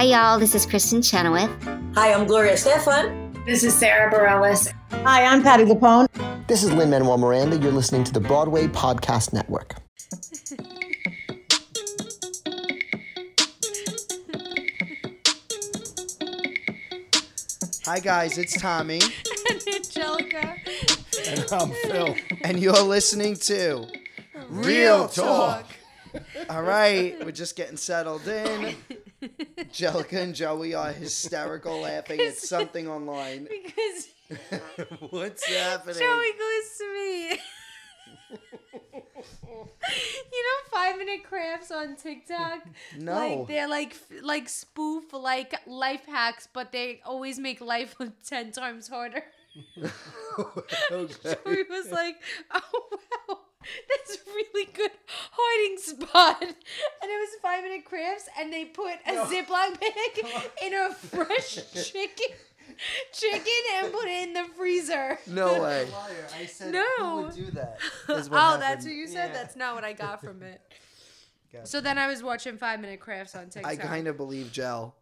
Hi, y'all. This is Kristin Chenoweth. Hi, I'm Gloria Estefan. This is Sara Bareilles. Hi, I'm Patti LuPone. This is Lin-Manuel Miranda. You're listening to the Broadway Podcast Network. Hi, guys, it's Tommy, and Anjelica. And I'm Phil. and you're listening to Real Talk. All right, we're just getting settled in. Jellica and Joey are hysterical laughing at something online. Because What's happening? Joey goes to me. you know, five minute crafts on TikTok. No. like they're like like spoof like life hacks, but they always make life look ten times harder. Okay. Joey was like, "Oh wow, that's a really good hiding spot," and it was five minute crafts, and they put a Ziploc bag in a fresh chicken, chicken, and put it in the freezer. No way. I said, No. Who would do that? oh, is what that's what you said. Yeah. That's not what I got from it. Gotcha. So then I was watching Five Minute Crafts on TikTok. I kind of believe Gel.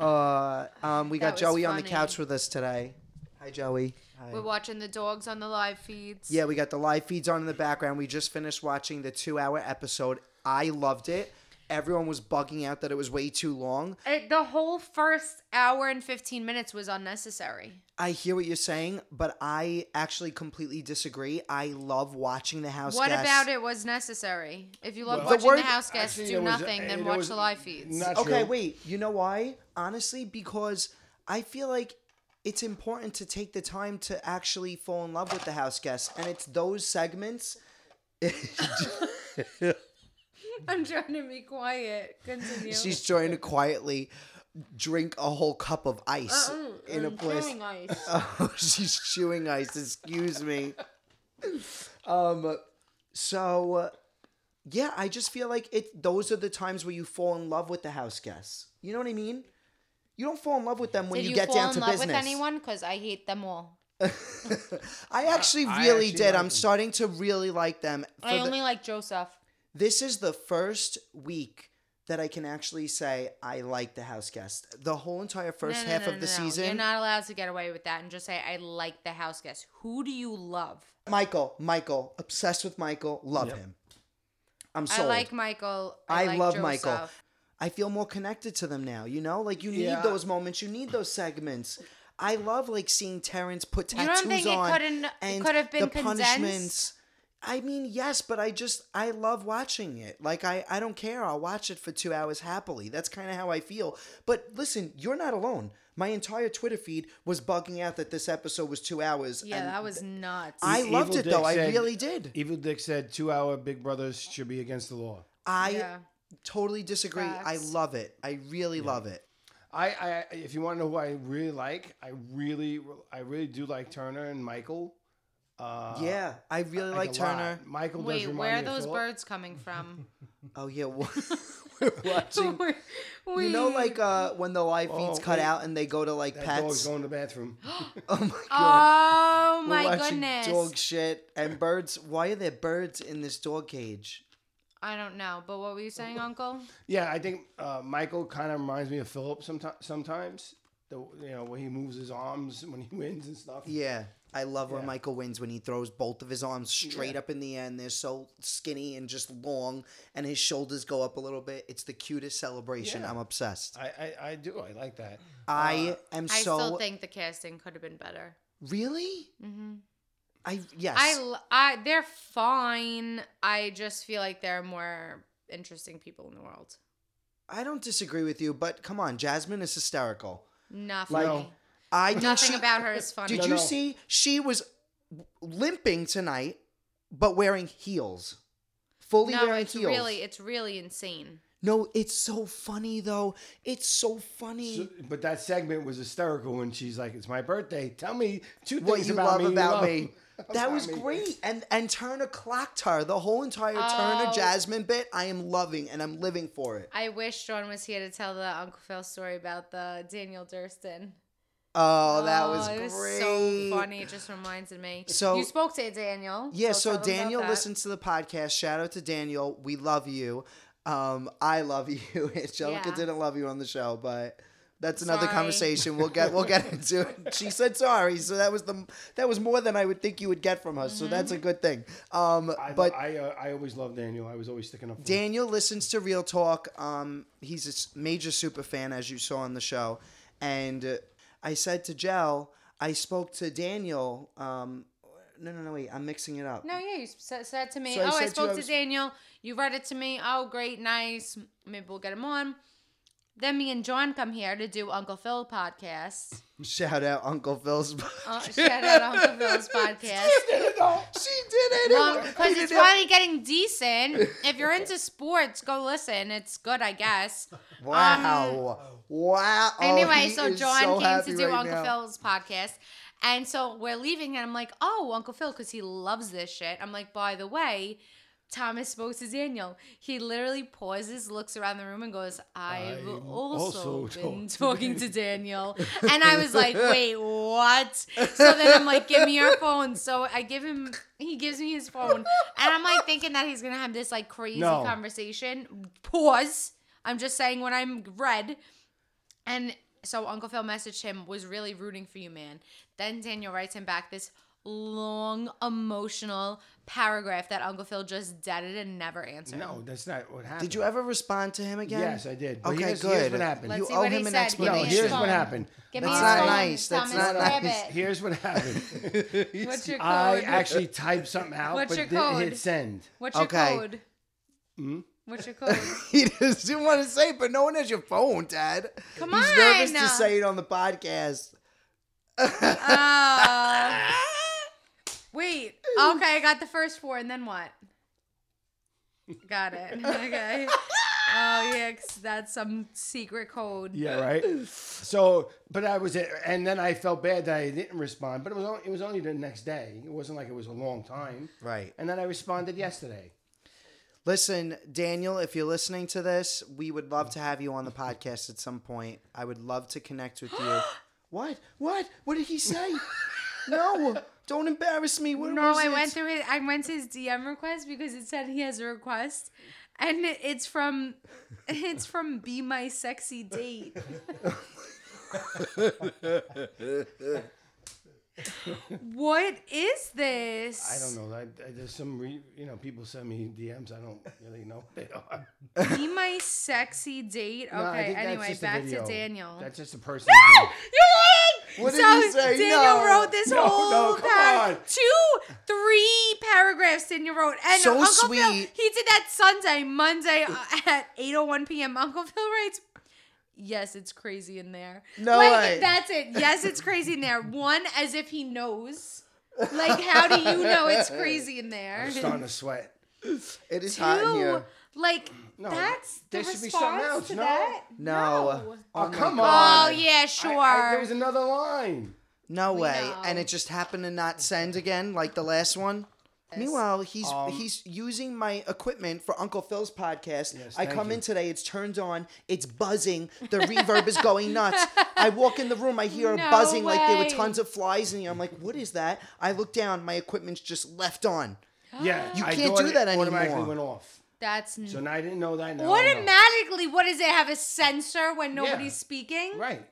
uh, um, we That got was Joey on the couch with us today. Hi, Joey. Hi. We're watching the dogs on the live feeds. Yeah, we got the live feeds on in the background. We just finished watching the two-hour episode. I loved it. Everyone was bugging out that it was way too long. It, the whole first hour and 15 minutes was unnecessary. I hear what you're saying, but I actually completely disagree. I love watching the house. What guests. about it was necessary? If you love Well- watching The word- the house guests Actually, do it was- nothing, then watch was the live feeds. Okay, wait. You know why? Honestly, because I feel like it's important to take the time to actually fall in love with the house guests, and it's those segments. I'm trying to be quiet. Continue. She's trying to quietly drink a whole cup of ice Uh-uh, in a I'm place. chewing ice. Oh, she's chewing ice. Excuse me. Um. So, uh, yeah, I just feel like it. Those are the times where you fall in love with the house guests. You know what I mean? You don't fall in love with them when Did you, you, get fall down in to love business. with anyone? Because I hate them all. I actually I really actually did. like I'm them. starting to really like them. For I the- only like Joseph. this is the first week that I can actually say I like the house guest. The whole entire first No, no, half no, of the no, no. season. You're not allowed to get away with that and just say, I like the house guests. Who do you love? Michael, Michael, obsessed with Michael, love him. I'm sold. I like Michael. I I, like love Joseph. Michael. I feel more connected to them now. You know, like you need Yeah. those moments. You need those segments. I love like seeing Terrance put You tattoos don't think it on couldn't- it and could have been the condensed? punishments. I mean, yes, but I just I love watching it. Like I I don't care. I'll watch it for two hours happily. That's kind of how I feel. But listen, you're not alone. My entire Twitter feed was bugging out that this episode was two hours. Yeah, and that was nuts. I Evil loved it Dick though. I really did. Evil Dick said two hour Big Brothers should be against the law. I Yeah. Totally disagree. I love it. I really love it. I, I if you want to know who I really like, I really I really do like Turner and Michael. Uh, yeah, I really like, a lot. Turner. Michael Wait, remind where are those Philip. birds coming from? Oh yeah, we're watching. You know, like uh, when the live feeds Oh, cut wait. out and they go to like That dog's pets. going to the bathroom. Oh my god. Oh We're my watching goodness. Dog shit and birds. Why are there birds in this dog cage? I don't know, but what were you saying, Uncle? yeah, I think uh, Michael kind of reminds me of Philip sometimes. Sometimes, the you know when he moves his arms when he wins and stuff. Yeah, I love when Yeah. Michael wins when he throws both of his arms straight Yeah. up in the air. and They're so skinny and just long, and his shoulders go up a little bit. It's the cutest celebration. Yeah. I'm obsessed. I, I, I do. I like that. I am so I so still think the casting could have been better. really. hmm I yes. I, I they're fine. I just feel like there are more interesting people in the world. I don't disagree with you, but come on, Jasmine is hysterical. Not Like, funny. I think Nothing she- about her is funny. Did No, you no. see? She was limping tonight, but wearing heels, fully no, wearing it's heels. really, it's really insane. no, it's so funny though. It's so funny. So, but that segment was hysterical when she's like, "It's my birthday. Tell me two what things you about love me." you love me. That was me." great, and and Turner clocked her. The whole entire Turner Oh. Jasmine bit, I am loving, and I'm living for it. I wish John was here to tell the Uncle Phil story about the Daniel Durston. Oh, that was it great. was so funny. It just reminded me. So- you spoke to Daniel. Yeah, so so tell them about Daniel that. listens to the podcast. Shout out to Daniel. We love you. Um, I love you. Anjelica Yeah. didn't love you on the show, but that's another Sorry. conversation. We'll get we'll get into it. She said sorry, so that was the that was more than I would think you would get from her. So that's a Mm-hmm. good thing. Um, I, but I, uh, I always loved Daniel. I was always sticking up for him. Daniel listens to Real Talk. Um, he's a major super fan, as you saw on the show. And uh, I said to Jel, I spoke to Daniel. Um, no, no, no, wait, I'm mixing it up. No, yeah, you said, said to me. So oh, I said to you spoke I to Daniel. You read it to me. Oh, great, nice. Maybe we'll get him on. Then me and John come here to do Uncle Phil podcast. Shout out Uncle Phil's. Uh, shout out Uncle Phil's podcast. she did it. Well, He because did it's finally getting decent. If you're into sports, go listen. It's good, I guess. Wow. wow. Oh, Anyway, he so is John came happy to do right Uncle now. Phil's podcast. And so we're leaving, and I'm like, oh, Uncle Phil, because he loves this shit. I'm like, by the way, Thomas spoke to Daniel. He literally pauses, looks around the room, and goes, I've I've also, also been talking to Daniel. and I was like, wait, what? So then I'm like, give me your phone. So I give him, he gives me his phone. And I'm like thinking that he's going to have this like crazy No. conversation. Pause. I'm just saying when I'm read. And so Uncle Phil messaged him, was really rooting for you, man. Then Daniel writes him back this long, emotional paragraph that Uncle Phil just deaded and never answered. No, that's not what happened. Did you ever respond to him again? Yes, I did. But Okay, here's, good. Here's what happened. Let's you see owe what he him an said. Give no, explanation. his here's what happened. Give That's his not phone, nice. That's Thomas, not grab nice. it. Here's what happened. What's your code? I actually typed something out, What's but your didn't code? hit send. What's your Okay. code? Hmm? What's your code? he doesn't want to say it, but no one has your phone, Dad. Come on. He's nervous to say it on the podcast. Uh, wait. Okay, I got the first four, and then what? Got it. Okay. Oh yeah, 'cause that's some secret code. Yeah, right. So, but I was, and then I felt bad that I didn't respond. But it was only, it was only the next day. It wasn't like it was a long time. Right. And then I responded yesterday. Listen, Daniel, if you're listening to this, we would love to have you on the podcast at some point. I would love to connect with you. what? What? What did he say? no, don't embarrass me. What No, was I it? went through it. I went to his DM request because it said he has a request, and it's from, it's from "Be My Sexy Date." what is this? I don't know. I, I, there's some, re, you know, people send me DMs. I don't really know what they are. Be my sexy date. No, I Okay. think that's anyway, just a back to video. Daniel. That's just a person. no, you're lying. What did so he say? Daniel No. wrote this No, whole no, come par- on. two, three paragraphs. Daniel wrote, and So Uncle Phil, sweet. he did that Sunday, Monday uh, at eight oh one p.m. Uncle Phil writes. Yes, it's crazy in there. No like, way. That's it. Yes, it's crazy in there. One, as if he knows. Like, how do you know it's crazy in there? I'm starting to sweat. It is hot in here. Like No, that's the there should be something response else, to no? that. No. Oh, oh, my come Oh on. yeah, I- sure. I- there was another line. No We way. know. And it just happened to not send again like the last one. Meanwhile, he's Um, he's using my equipment for Uncle Phil's podcast. Yes, I come you. in today, it's turned on, it's buzzing, the reverb is going nuts. I walk in the room, I hear No a buzzing like there were tons of flies in here. I'm like, what is that? I look down, my equipment's just left on. Yeah, You can't thought do that it automatically went off. That's So now I didn't know that. Now I know. automatically. What does it have a sensor when nobody's speaking? Right.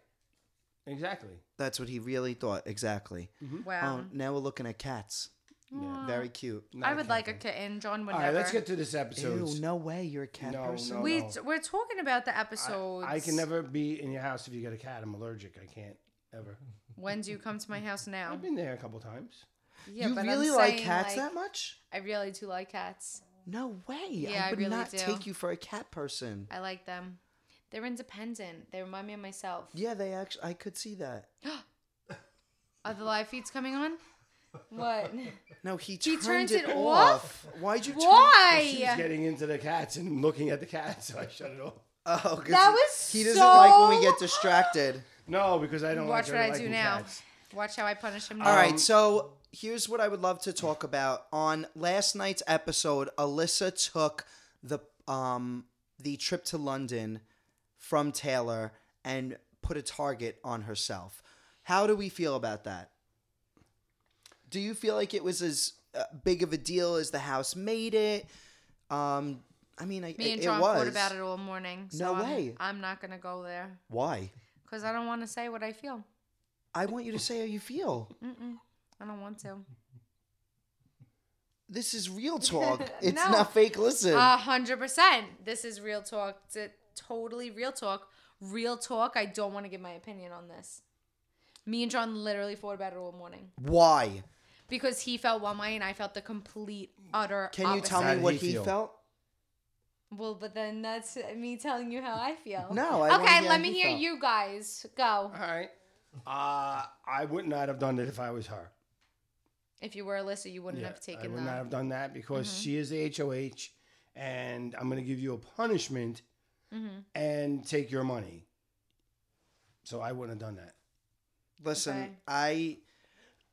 Exactly. That's what he really thought. Exactly. Wow. Oh, now we're looking at cats. Very cute. Not I would cat like a thing. kitten. John would All never. let's get to this episode. Ew, no way, you're a cat No, person. no. we we're talking about the episodes. I can never be in your house if you get a cat. I'm allergic. I can't ever. When do you come to my house now? I've been there a couple times. Yeah, you but I'm really like saying, cats like, that much? I really do like cats. No way. Yeah, I I would really not do. take you for a cat person. I like them. They're independent. They remind me of myself. Yeah, they actually. I could see that. Are the live feeds coming on? What? No, he, He turned turns it, it off. Why'd you turn? Why? She's getting into the cats and looking at the cats, so I shut it off. Oh, 'cause That was He doesn't so- like when we get distracted. No, because I don't Watch like what I do now. cats. Watch how I punish him. All now. right, so here's what I would love to talk about. On last night's episode, Alyssa took the um the trip to London from Taylor and put a target on herself. How do we feel about that? Do you feel like it was as uh, big of a deal as the house made it? Um, I mean, I, Me and it, John it was. thought about it all morning. So No I'm- way. I'm not gonna go there Why? because I don't want to say what I feel. I want you to say how you feel. Mm-mm. I don't want to. This is real talk. It's No. not fake. Listen. A hundred percent. This is real talk. It's a totally real talk. Real talk. I don't want to give my opinion on this. Me and John literally fought about it all morning Why? Because he felt one way and I felt the complete utter. Can you tell opposite. How me what he he felt? Well, but then that's me telling you how I feel. No, I wanna okay, let me hear felt. you guys go. All right. Uh, I would not have done it if I was her. If you were Alyssa, you wouldn't Yeah, have taken. I taken would not have done that because she is the HOH, and I'm going to give you a punishment Mm-hmm. and take your money. So I wouldn't have done that. Listen, Okay. I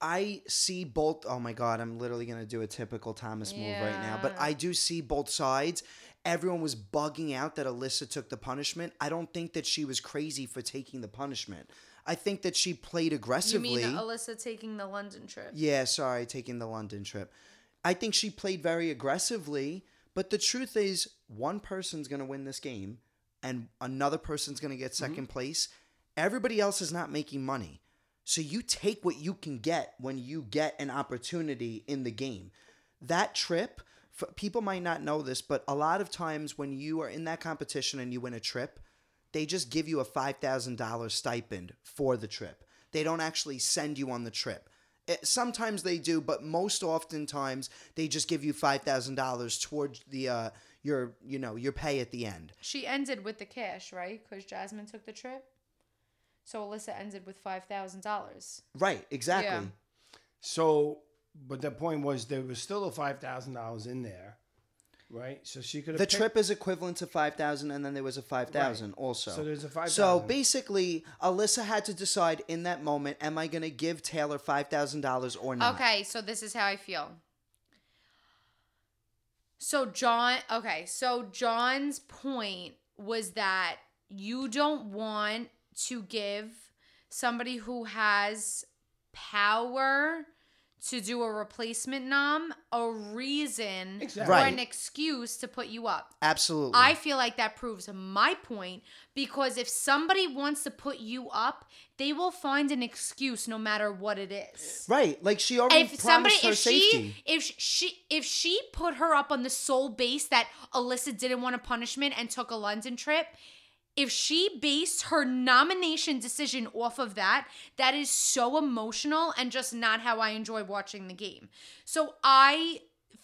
I see both oh my god, I'm literally going to do a typical Thomas move right now, but I do see both sides. Everyone was bugging out that Alyssa took the punishment. I don't think that she was crazy for taking the punishment. I think that she played aggressively. You mean Alyssa taking the London trip? Yeah, sorry, taking the London trip. I think she played very aggressively, but the truth is, one person's going to win this game and another person's going to get mm-hmm. 2nd place. Everybody else is not making money. So you take what you can get when you get an opportunity in the game. That trip, f people might not know this, but a lot of times when you are in that competition and you win a trip, they just give you a $5,000 stipend for the trip. They don't actually send you on the trip. Eh, Sometimes they do, but most oftentimes they just give you $5,000 towards the uh your you know, your pay at the end. She ended with the cash, right? Because Jasmine took the trip. So Alyssa ended with five thousand dollars. Right, exactly. Yeah. So, but the point was there was still a five thousand dollars in there, right? So she could have The trip is equivalent to 5,000 and then there was a 5,000 Right. also. So there's a So 5,000. basically, Alyssa had to decide in that moment, am I going to give Taylor $5,000 or not? Okay, so this is how I feel. So John, okay, so John's point was that you don't want to give somebody who has power to do a replacement nom a reason Exactly. or Right. an excuse to put you up. Absolutely. I feel like that proves my point because if somebody wants to put you up, they will find an excuse no matter what it is. right, like she already If somebody, promised her if safety. she, if she, if she put her up on the sole base that Alyssa didn't want a punishment and took a London trip, if she based her nomination decision off of that, that is so emotional and just not how I enjoy watching the game. So I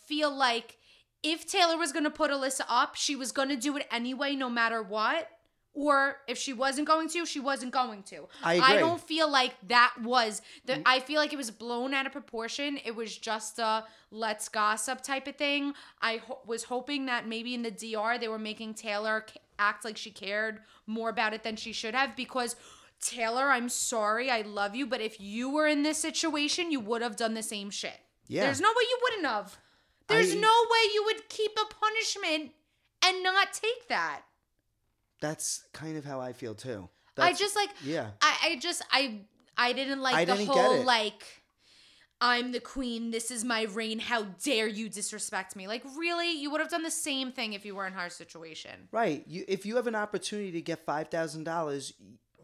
feel like if Taylor was going to put Alyssa up, she was going to do it anyway, no matter what. Or if she wasn't going to, she wasn't going to. I agree. don't feel like that was the. Mm. I feel like it was blown out of proportion. It was just a let's gossip type of thing. I ho- was hoping that maybe in the DR they were making Taylor act like she cared more about it than she should have because. Taylor, I'm sorry, I love you, but if you were in this situation, you would have done the same shit. Yeah. There's no way you wouldn't have. There's I- no way you would keep a punishment and not take that. That's kind of how I feel too. I just like yeah. I, I just I I didn't like I the didn't whole like I'm the queen, this is my reign, how dare you disrespect me? Like really? You would have done the same thing if you were in her situation. Right. You, if you have an opportunity to get five thousand dollars,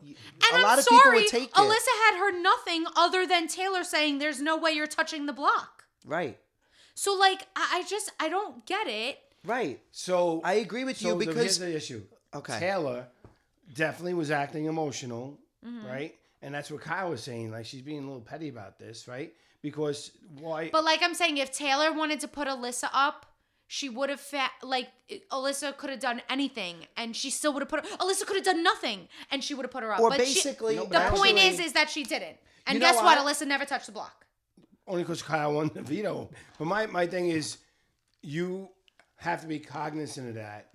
And a I'm lot of sorry, people would take it. Alyssa had heard nothing other than Taylor saying there's no way you're touching the block. Right. So like I, I just I don't get it. Right. So I agree with so you the- because here's the issue. Okay. Taylor definitely was acting emotional, Mm-hmm. right? And that's what Kyle was saying. Like she's being a little petty about this, right? Because why? But like I'm saying, if Taylor wanted to put Alyssa up, she would have fa- like Alyssa could have done anything, and she still would have put her. Alyssa could have done nothing, and she would have put her up. or but she- basically No, the but point is, is that she didn't. And guess what? what? Alyssa never touched the block. only because Kyle won the veto. But my, my thing is, you have to be cognizant of that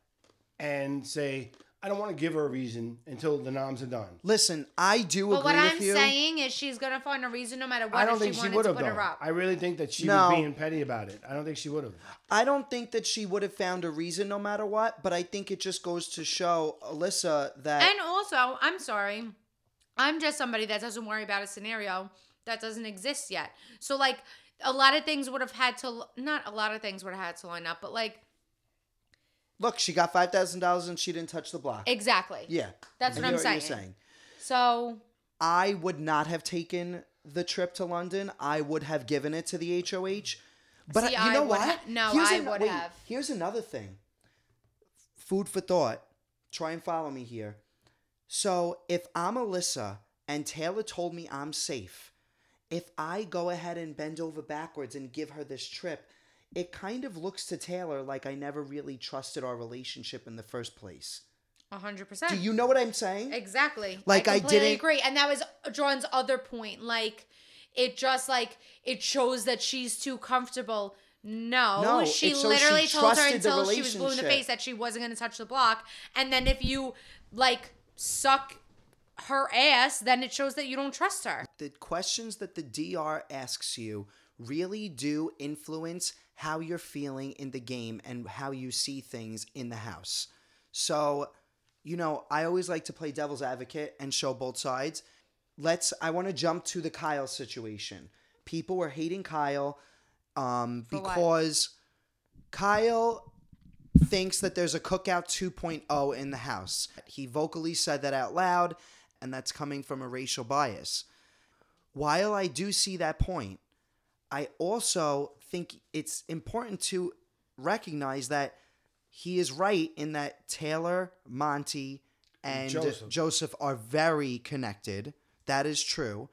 and say, I don't want to give her a reason until the noms are done. listen, I do But agree what I'm with you. saying is, she's gonna find a reason, no matter what, I don't if think she she wanted would to have put done. her up. I really think that she No. was being petty about it. I don't think she would have. I don't think that she would have found a reason no matter what, but I think it just goes to show Alyssa that And also, I'm sorry, I'm just somebody that doesn't worry about a scenario that doesn't exist yet. So like a lot of things would have had to not a lot of things would have had to line up, but like Look, she got five thousand dollars and she didn't touch the block. Exactly. yeah, That's what I'm saying. You're saying. So I would not have taken the trip to London. I would have given it to the HOH. But See, you I know what? ha- no, Here's I an- would wait, have. Here's another thing. Food for thought. Try and follow me here. So if I'm Alyssa and Taylor told me I'm safe, if I go ahead and bend over backwards and give her this trip, it kind of looks to Taylor like I never really trusted our relationship in the first place. hundred percent. Do you know what I'm saying? Exactly. Like, I completely didn't- agree, and that was John's other point. Like, it just like it shows that she's too comfortable. No, No, she it shows she literally told her until she was blue in the face that she wasn't going to touch the block, and then if you like suck her ass, then it shows that you don't trust her. the questions that the DR asks you really do influence how you're feeling in the game and how you see things in the house. So, you know, I always like to play devil's advocate and show both sides. Let's I want to jump to the Kyle situation. People were hating Kyle um, For what? because Kyle thinks that there's a cookout 2.0 in the house. He vocally said that out loud, and that's coming from a racial bias. While I do see that point, I also think it's important to recognize that he is right in that Taylor, Monty, and Joseph. Joseph, are very connected. That is true.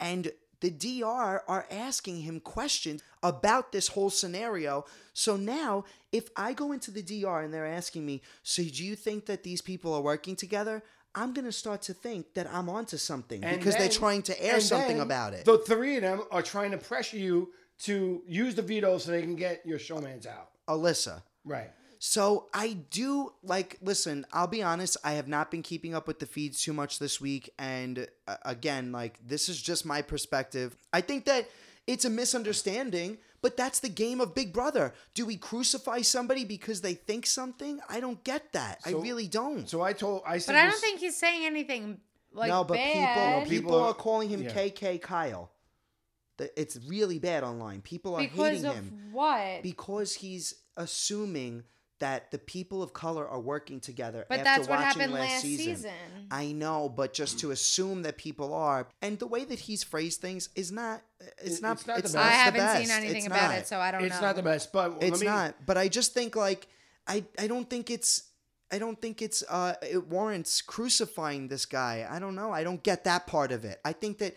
And the DR are asking him questions about this whole scenario. So now, if I go into the DR and they're asking me, so do you think that these people are working together? I'm to start to think that I'm onto something And because they're trying to air something then about it. The three of them are trying to pressure you to use the veto so they can get your showmans out. Alyssa. Right. So I do like listen, I'll be honest, I have not been keeping up with the feeds too much this week and uh, again, like this is just my perspective. I think that it's a misunderstanding, but that's the game of Big Brother. Do we crucify somebody because they think something? I don't get that. I really don't. So I told I said But I don't this- think he's saying anything like no, but bad. people people, People are are- calling him yeah. KK Kyle. It's really bad online. People are because hating of him what? because he's assuming that the people of color are working together but after that's what watching happened last, last season. season. I know, but just to assume that people are, and the way that he's phrased things is not. It's It- not. it's not the best. I haven't best. seen anything It's about not. it, so I don't know. it's know. not the best, but It's me, not. But I just think like I. I don't think it's. I don't think it's. Uh, it warrants crucifying this guy. I don't know. I don't get that part of it. I think that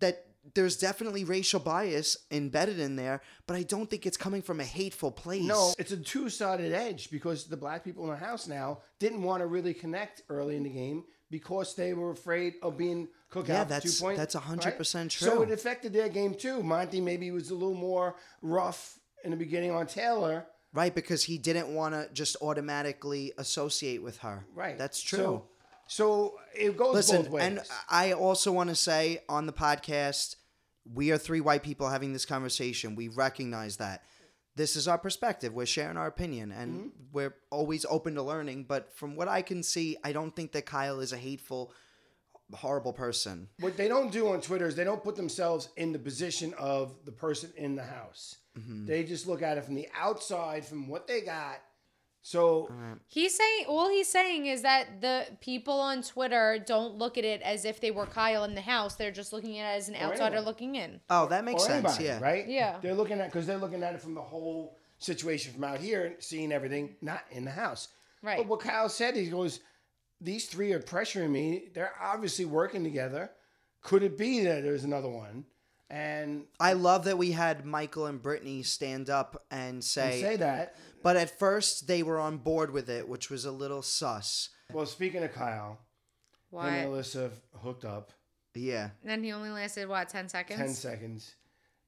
that there's definitely racial bias embedded in there, but I don't think it's coming from a hateful place. No, it's a two-sided edge because the black people in the house now didn't want to really connect early in the game because they were afraid of being cooked Yeah, out. that's- two point, that's 100% So true. So it affected their game too. Monty maybe was a little more rough in the beginning on Taylor. Right, because he didn't want to just automatically associate with her. Right. That's true. So, so it goes Listen, both ways. and I also want to say on the podcast, we are three white people having this conversation. We recognize that. This is our perspective. We're sharing our opinion and Mm-hmm. we're always open to learning. But from what I can see, I don't think that Kyle is a hateful, horrible person. what they don't do on Twitter is they don't put themselves in the position of the person in the house. Mm-hmm. They just look at it from the outside, from what they got. So He's saying all he's saying is that the people on Twitter don't look at it as if they were Kyle in the house. They're just looking at it as an outsider anyone. looking in. Oh, that makes or sense. anybody, yeah. right? Yeah. They're looking at because they're looking at it from the whole situation from out here, seeing everything not in the house. Right. But what Kyle said, he goes, "These three are pressuring me. They're obviously working together. Could it be that there's another one?" And I love that we had Michael and Brittany stand up and say, say that. But at first they were on board with it, which was a little sus. Well, speaking of Kyle, What? him and Alyssa hooked up Yeah. And he only lasted what ten seconds. ten seconds.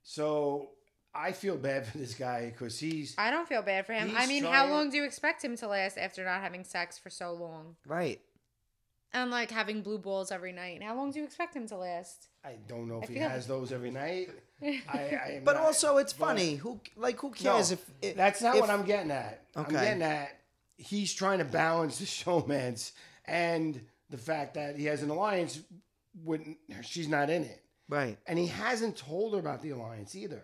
So I feel bad for this guy because he's I don't feel bad for him. I mean, how trying- long do you expect him to last after not having sex for so long Right. and like having blue balls every night? How long do you expect him to last? I don't know if I he feel- has those every night. I, I But not- also, it's but- funny. Who like who No, cares if it, that's not if- what I'm getting at. I'm getting at he's trying to balance the showmance and the fact that he has an alliance when she's not in it, Right. and he hasn't told her about the alliance either.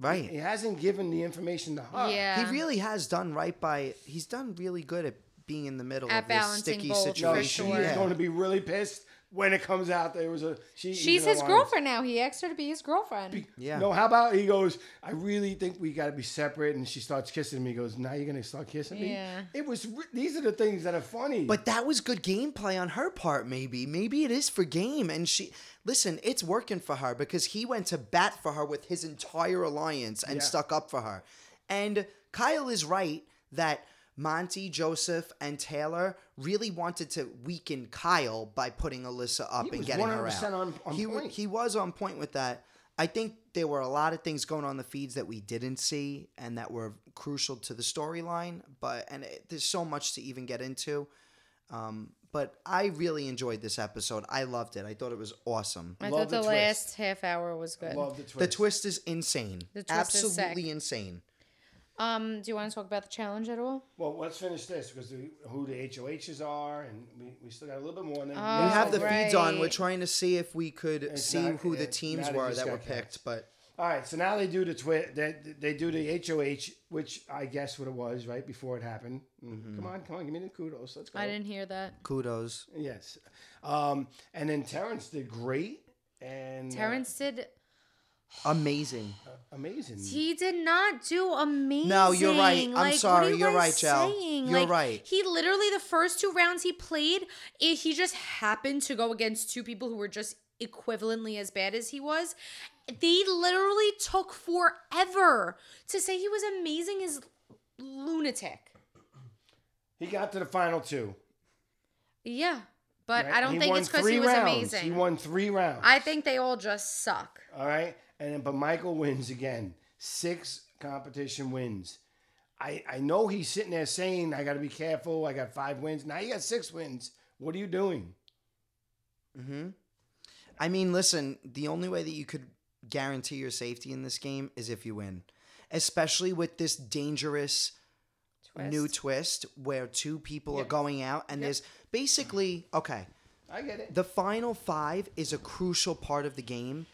Right. He hasn't given the information to her. Yeah. He really has done right by. He's done really good at being in the middle At of this sticky both, for No, situation. she sure. is Yeah. going to be really pissed when it comes out there was a she. She's his girlfriend now. He asked her to be his girlfriend. Yeah. No, how about he goes? I really think we got to be separate, and she starts kissing me. He goes, now you're gonna start kissing me. Yeah. It was. These are the things that are funny. But that was good gameplay on her part, maybe. Maybe it is for game. And she, listen, it's working for her because he went to bat for her with his entire alliance and Yeah. stuck up for her. And Kyle is right that Monty, Joseph, and Taylor really wanted to weaken Kyle by putting Alyssa up He and was getting her 100% out. on- on he, w- point. he was on point with that. I think there were a lot of things going on in the feeds that we didn't see and that were crucial to the storyline. But and it, there's so much to even get into. Um, but I really enjoyed this episode. I loved it. I thought it was awesome. I Love thought the the, last half hour was good. love the twist. The twist is insane. The twist is sick. Absolutely insane. Um, do you want to talk about the challenge at all? Well, let's finish this because the, who the HOHs are, and we, we still got a little bit more. And then Oh, we have the right. feeds on. We're trying to see if we could It's see not- who the it- teams now they were that were got picked. But All right, so now they do the twi- they, they do the HOH, which I guess what it was right before it happened. Mm, Come on, come on, give me the kudos. Let's go. I didn't hear that. kudos. Yes, um, and then Terrance did great and uh, Terrance did. Amazing. Uh, amazing. He did not do amazing. No, you're right. I'm Like, what sorry. are you You're right, Jel. saying? You're Like, right. He literally the first two rounds he played, it, he just happened to go against two people who were just equivalently as bad as he was. They literally took forever to say he was amazing. Is lunatic. He got to the final two. Yeah, but right? I don't He think it's because he was rounds. amazing. He won three rounds. I think they all just suck. All right, and then but Michael wins again. Six competition wins. I I know he's sitting there saying I got to be careful. I got five wins. Now you got six wins. What are you doing? Hmm I mean, listen, the only way that you could guarantee your safety in this game is if you win, especially with this dangerous new twist where two people are going out and there's basically okay. I get it. The final five is a crucial part of the game,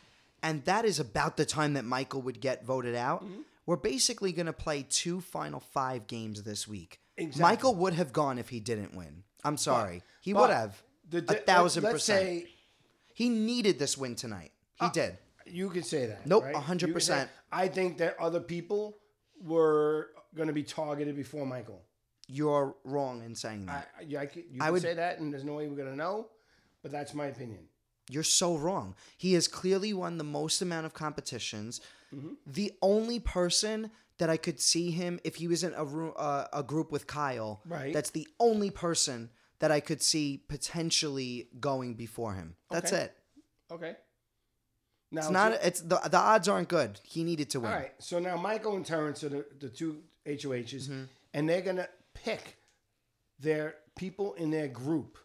and that is about the time that Michael would get voted out. Mm-hmm. We're basically going to play two final five games this week. Exactly. Michael would have gone if he didn't win. I'm sorry. he But would have. the a di- thousand let's percent. say he needed this win tonight. He did. you could say that. Nope, right? 100%. You could say- I think that other people were going to be targeted before Michael. You're wrong in saying that. I, yeah, I you I would- say that, and there's no way we're going to know. But that's my opinion. You're so wrong. He has clearly won the most amount of competitions. Mm-hmm. The only person that I could see him if he was in a room, uh, a group with Kyle. Right. That's the only person that I could see potentially going before him. That's Okay. it. Okay. Now It's not. It's the the odds aren't good. He needed to win. All right. So now Michael and Terrance are the, the two HOHs, Mm-hmm. and they're gonna pick their people in their group.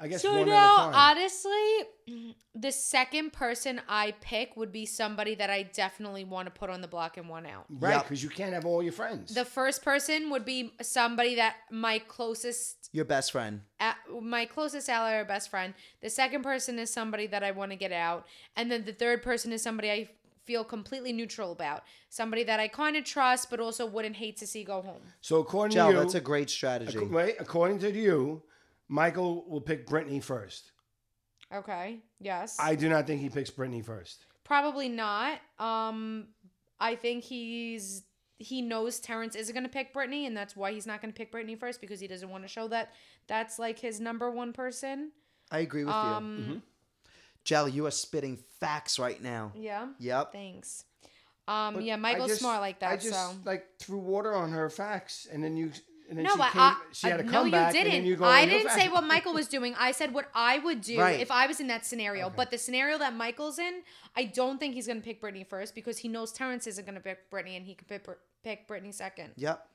I guess So one now, at a time. honestly, the second person I pick would be somebody that I definitely want to put on the block and one out. right? Yep. Because you can't have all your friends. The first person would be somebody that my closest, Your best friend. uh, my closest ally or best friend. The second person is somebody that I want to get out, and then the third person is somebody I feel completely neutral about. Somebody that I kind of trust, but also wouldn't hate to see go home. so according Joe, to you, that's a great strategy. ac- right? According to you, Michael will pick Brittany first. Okay. Yes. I do not think he picks Brittany first. Probably not. Um, I think he's he knows Terrance isn't going to pick Brittany, and that's why he's not going to pick Brittany first because he doesn't want to show that that's like his number one person. I agree with Um, you. Jell, you are spitting facts right now. Yeah. Yep. Thanks. Um, But yeah, Michael's just- smart like that. I just so like threw water on her facts, and then you. And then no, she but came, I, she had a no, comeback, you and then didn't. you go I didn't say what Michael was doing. I said what I would do Right. if I was in that scenario. But the scenario that Michael's in, I don't think he's going to pick Brittany first because he knows Terrance isn't going to pick Brittany, and he can pick, pick Brittany second. Yep.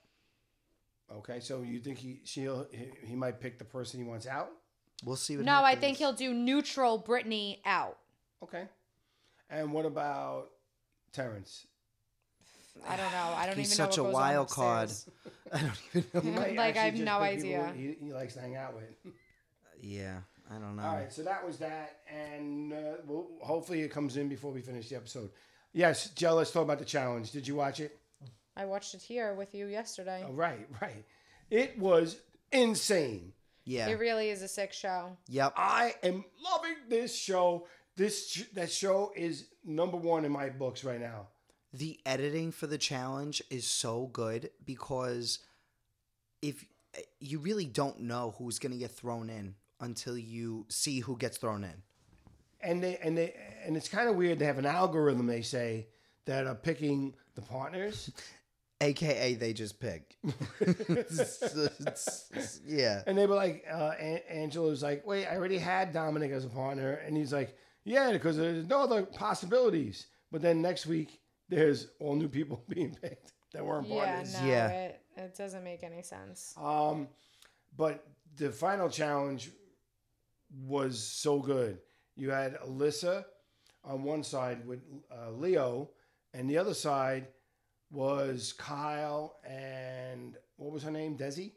Okay, so you think he she'll he, he might pick the person he wants out? We'll see what No, I think he'll do neutral Brittany out. Okay. And what about Terrance? I don't know. I don't He's even know He's such a what goes wild card. I don't even know. He might Like, I have no idea. He, he likes to hang out with. Yeah, I don't know. All right, so that was that, and uh, we'll, hopefully it comes in before we finish the episode. Yes, Joe. Let's talk about the challenge. Did you watch it? I watched it here with you yesterday. Oh, right, right. It was insane. Yeah. It really is a sick show. Yep. I am loving this show. This that show is number one in my books right now. The editing for the challenge is so good because if you really don't know who's going to get thrown in until you see who gets thrown in. And they and they and it's kind of weird. They have an algorithm. They say that are picking the partners. AKA they just pick. yeah. And they were like, uh, An- Angela was like, wait, I already had Domenick as a partner. And he's like, yeah, because there's no other possibilities. But then next week, there's all new people being picked that weren't Yeah, partners. no, Yeah. It, it doesn't make any sense. Um, but the final challenge was so good. You had Alyssa on one side with uh, Leo, and the other side was Kyle and what was her name? Desi?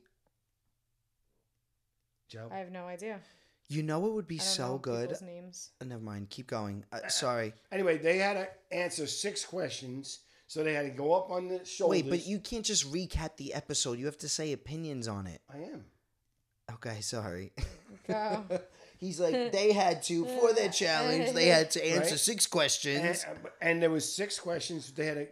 Joe? I have no idea. You know it would be I don't so know good. names. Uh, Never mind. Keep going. Uh, sorry. Anyway, they had to answer six questions, so they had to go up on the shoulders. Wait, but you can't just recap the episode. You have to say opinions on it. I am. Okay, sorry. Go. He's like, they had to, for their challenge, they had to answer Right? six And, questions. and there was six questions. They had to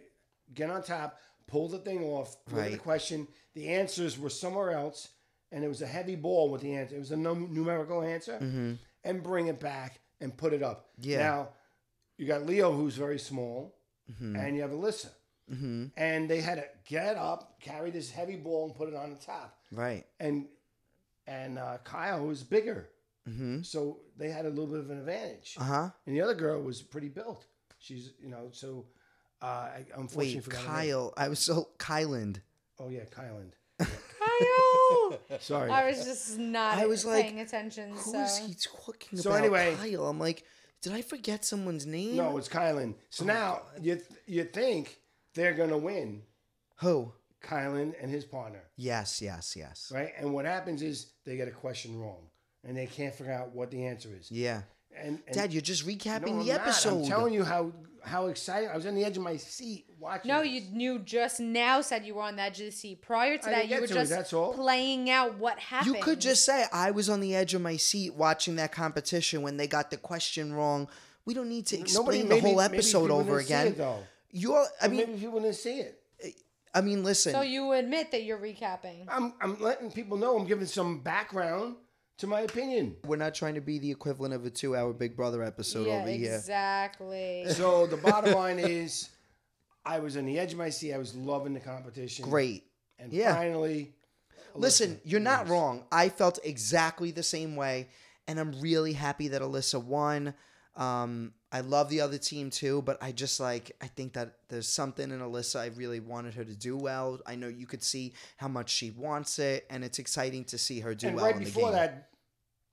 get on top, pull the thing off, look at the Right. question. The answers were somewhere else, and it was a heavy ball with the answer. It was a num- numerical answer, and bring it back and put it up. Mm-hmm. Yeah. Now, you got Leo, who's very small, Mm-hmm. and you have Alyssa. And they had to get up, carry this heavy ball, and put it on the top. Right. And and uh, Kyle was bigger, Mm-hmm. so they had a little bit of an advantage. Uh huh. And the other girl was pretty built. She's, you know, so uh, I unfortunately Wait, forgot her name. Kyle. I was so Kyland. Oh yeah, Kyland. Kyle! Sorry. I was just not I was like, paying attention. Who so is he talking So about? anyway- Kyle. I'm like, did I forget someone's name? no, it's Kyland. So oh now you th- you think they're gonna win, Who? Kyland and his partner, Yes, yes, yes. right? And what happens is they get a question wrong, and they can't figure out what the answer is. Yeah. And, and Dad, you're just no, recapping I'm the not. episode. I'm telling you how how excited I was on the edge of my seat watching. No, this. you you just now said you were on the edge of the seat. Prior to I that, didn't you get were to it, just that's all. playing out what happened. You could just say I was on the edge of my seat watching that competition when they got the question wrong. We don't need to Nobody- explain maybe- the whole episode people over again. You're I mean maybe people didn't see it. I mean listen. So you admit that you're recapping. I'm I'm letting people know I'm giving some background to my opinion. we're not trying to be the equivalent of a 2-hour Big Brother episode yeah, over here. exactly. So the bottom line is, I was on the edge of my seat. I was loving the competition. Great. And Yeah. finally, Listen, Alyssa you're not wins. wrong. I felt exactly the same way, and I'm really happy that Alyssa won. Um, I love the other team too, but I just like I think that there's something in Alyssa. I really wanted her to do well. I know you could see how much she wants it, and it's exciting to see her do And well right in the before game. that,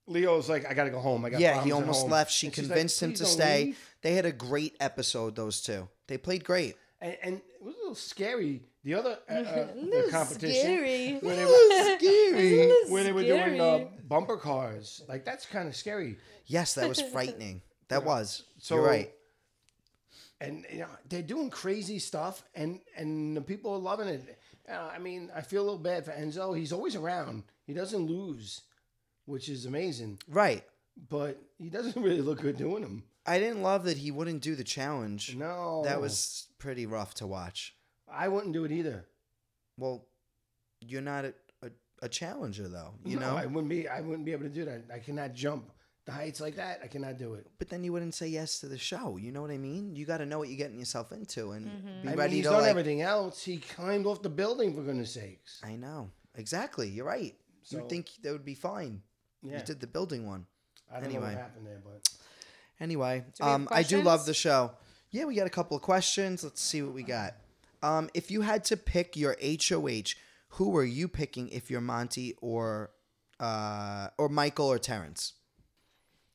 Leo's like, I got to go home. I got to go yeah, he almost home." left. She And she's like, convinced him to stay. leave." They had a great episode. Those two. They played great. And, and it was a little scary. The other uh, uh, A the competition scary. where they were, Scary. where they were doing uh, bumper cars. Like that's kind of scary. Yes, that was frightening. That was. So You're right. and you know they're doing crazy stuff, and and the people are loving it. Uh, I mean, I feel a little bad for Enzo. He's always around. He doesn't lose, which is amazing. Right. But he doesn't really look good doing them. I didn't love that he wouldn't do the challenge. No, That was pretty rough to watch. I wouldn't do it either. Well, you're not a, a, a challenger though, you No, know. I wouldn't be. I wouldn't be able to do that. I cannot jump the heights like that. I cannot do it. but then you wouldn't say yes to the show. You know what I mean? You got to know what you're getting yourself into and be I mean, ready he's to done like. everything else. He climbed off the building for goodness sakes. I know exactly. You're right. So- You'd think that would be fine. Yeah, You did the building one. I don't know anyway. what happened there, but Anyway, Do um, I do love the show. Yeah, we got a couple of questions. Let's see what we got. Um, if you had to pick your HOH, who are you picking if you're Monty or uh, or Michael or Terrance?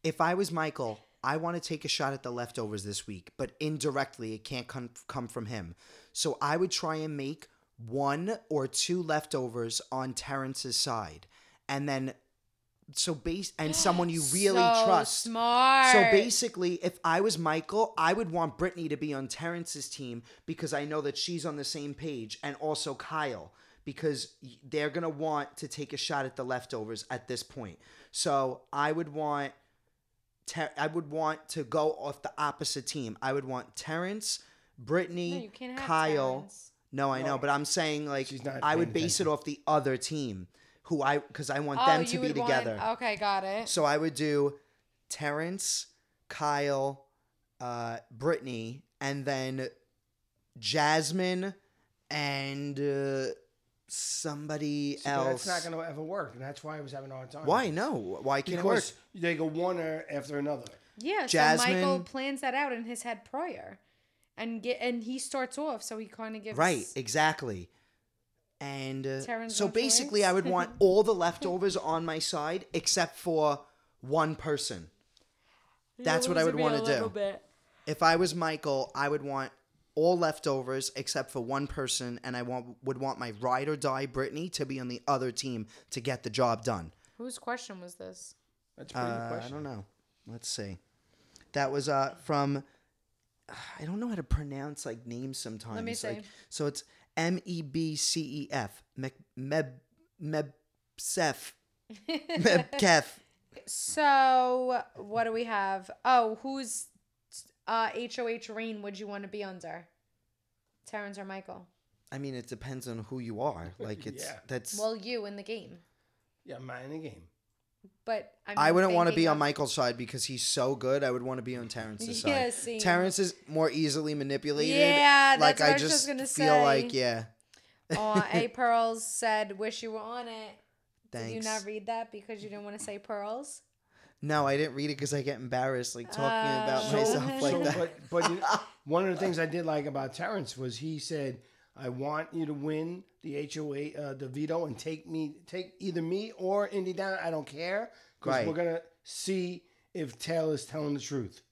If I was Michael, I want to take a shot at the leftovers this week, but indirectly, it can't come come from him. So I would try and make one or two leftovers on Terrance's side, and then so base and someone you really so trust. Smart. So basically, if I was Michael, I would want Brittany to be on Terrance's team because I know that she's on the same page, and also Kyle because they're gonna want to take a shot at the leftovers at this point. So I would want, Ter- I would want to go off the opposite team. I would want Terrance, Brittany, No, you can't have Kyle. Terrance. No, I know, but I'm saying like She's not I would paying base it off the other team, who I because I want Oh, them to be together. Want, okay, got it. So I would do Terrance, Kyle, uh, Brittany, and then Jasmine and uh, somebody See, else. That's not going to ever work, and that's why I was having a hard time. Why no? Why can't it work? Because they go one after another. Yeah, so Michael plans that out in his head prior, and get and he starts off, so he kind of gives Right, exactly. And uh, so basically. I would want all the leftovers on my side except for one person. That's what I would want to do. Bit. If I was Michael, I would want all leftovers except for one person, and I want would want my ride or die Brittany to be on the other team to get the job done. Whose question was this? That's a pretty good Uh, I don't know. Let's see. That was uh from. I don't know how to pronounce like names sometimes. Let me Like, so it's M E B C E F. Meb Meb Mebsef. Mebkef. So what do we have? Oh, whose uh, HOH reign would you want to be under? Terrance or Michael? I mean, it depends on who you are. Like it's Yeah. that's. Well, you in the game, Yeah, man in the game. but I, mean, I wouldn't want to be on Michael's side because he's so good. I would want to be on Terrance's Yeah, side. same. Terrance is more easily manipulated. Yeah, like that's what I I was just just gonna feel like yeah. Oh, A Pearls said, "Wish you were on it." Thanks. Did you not read that because you didn't want to say pearls? No, I didn't read it because I get embarrassed like talking about Oh. So, myself like so, that. but but you know, one of the things I did like about Terrance was he said, "I want you to win the HOA, uh, the veto, and take me, take either me or Indy down. I don't care because Right. we're gonna see if Taylor's telling the truth."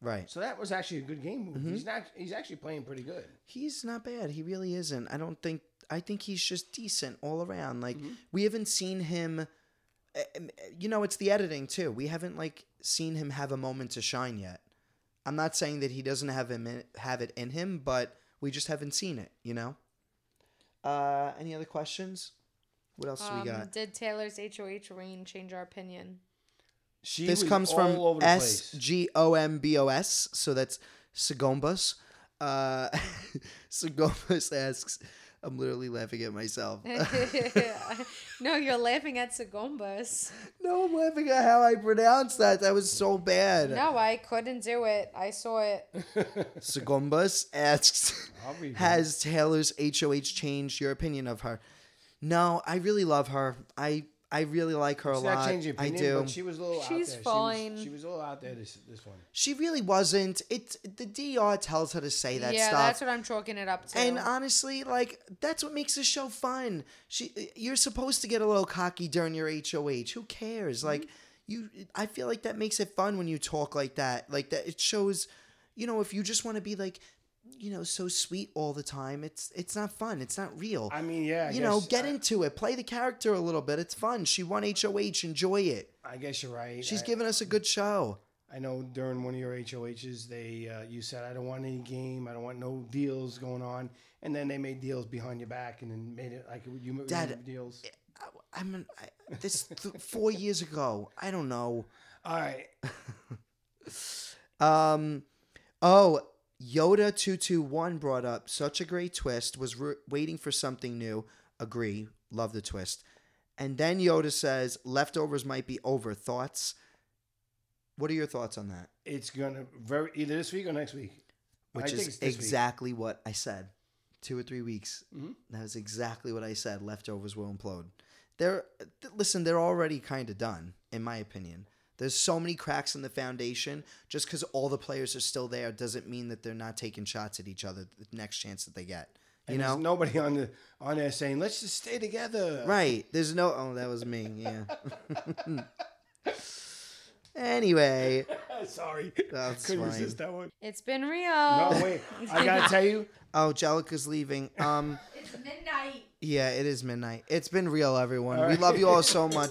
Right. So that was actually a good game move. Mm-hmm. He's not. He's actually playing pretty good. He's not bad. He really isn't. I don't think. I think he's just decent all around. Like Mm-hmm. we haven't seen him. Uh, um, You know, it's the editing too. We haven't like seen him have a moment to shine yet. I'm not saying that he doesn't have him in, have it in him, but we just haven't seen it. You know. Uh, any other questions? What else do we Um, got? did Taylor's HOH reign change our opinion? She This comes from all over the S place. G O M B O S, so that's Sagombas. Uh, Sagombas asks, I'm literally laughing at myself. no, you're laughing at Sagombas. no, I'm laughing at how I pronounced that. That was so bad. No, I couldn't do it. I saw it. Sagombas asks, Has Taylor's HOH changed your opinion of her? No, I really love her. I I really like her It's a lot. not changing I do. but she was a little out She's there. She fine. was, she was a little out there this this one. She really wasn't. It the DR tells her to say that stuff. yeah, stuff. that's what I'm chalking it up to. And honestly, like that's what makes the show fun. She, you're supposed to get a little cocky during your HOH. Who cares? Mm-hmm. Like you, I feel like that makes it fun when you talk like that. Like that, it shows. You know, if you just want to be like, you know, so sweet all the time, it's it's not fun. It's not real. I mean, yeah. I you know, get I- into it. Play the character a little bit. It's fun. She won HOH. Enjoy it. I guess you're right. She's I, giving us a good show. I know during one of your HOHs, they uh, you said I don't want any game, I don't want no deals going on, and then they made deals behind your back, and then made it like you made Dad, deals. I, I'm an, I, this th- four years ago. I don't know. All right, Um, oh, Yoda two two one brought up such a great twist. Was re- waiting for something new. Agree. Love the twist. And then Yoda says leftovers might be over. Thoughts? What are your thoughts on that? it's gonna very either this week or next week. Which I is this week. exactly what I said. Two or three weeks. Mhm. That was exactly what I said. Leftovers will implode. They're th- listen. They're already kind of done, in my opinion. There's so many cracks in the foundation. Just because all the players are still there doesn't mean that they're not taking shots at each other the next chance that they get. You And know, there's nobody on the on there saying let's just stay together. right? There's no. Oh, that was me. Yeah. anyway, Sorry, That's couldn't fine. resist that one. it's been real. No, wait, I gotta tell you, oh, Jellica's leaving. Um, It's midnight. yeah, it is midnight. It's been real, everyone. All We love you all so much.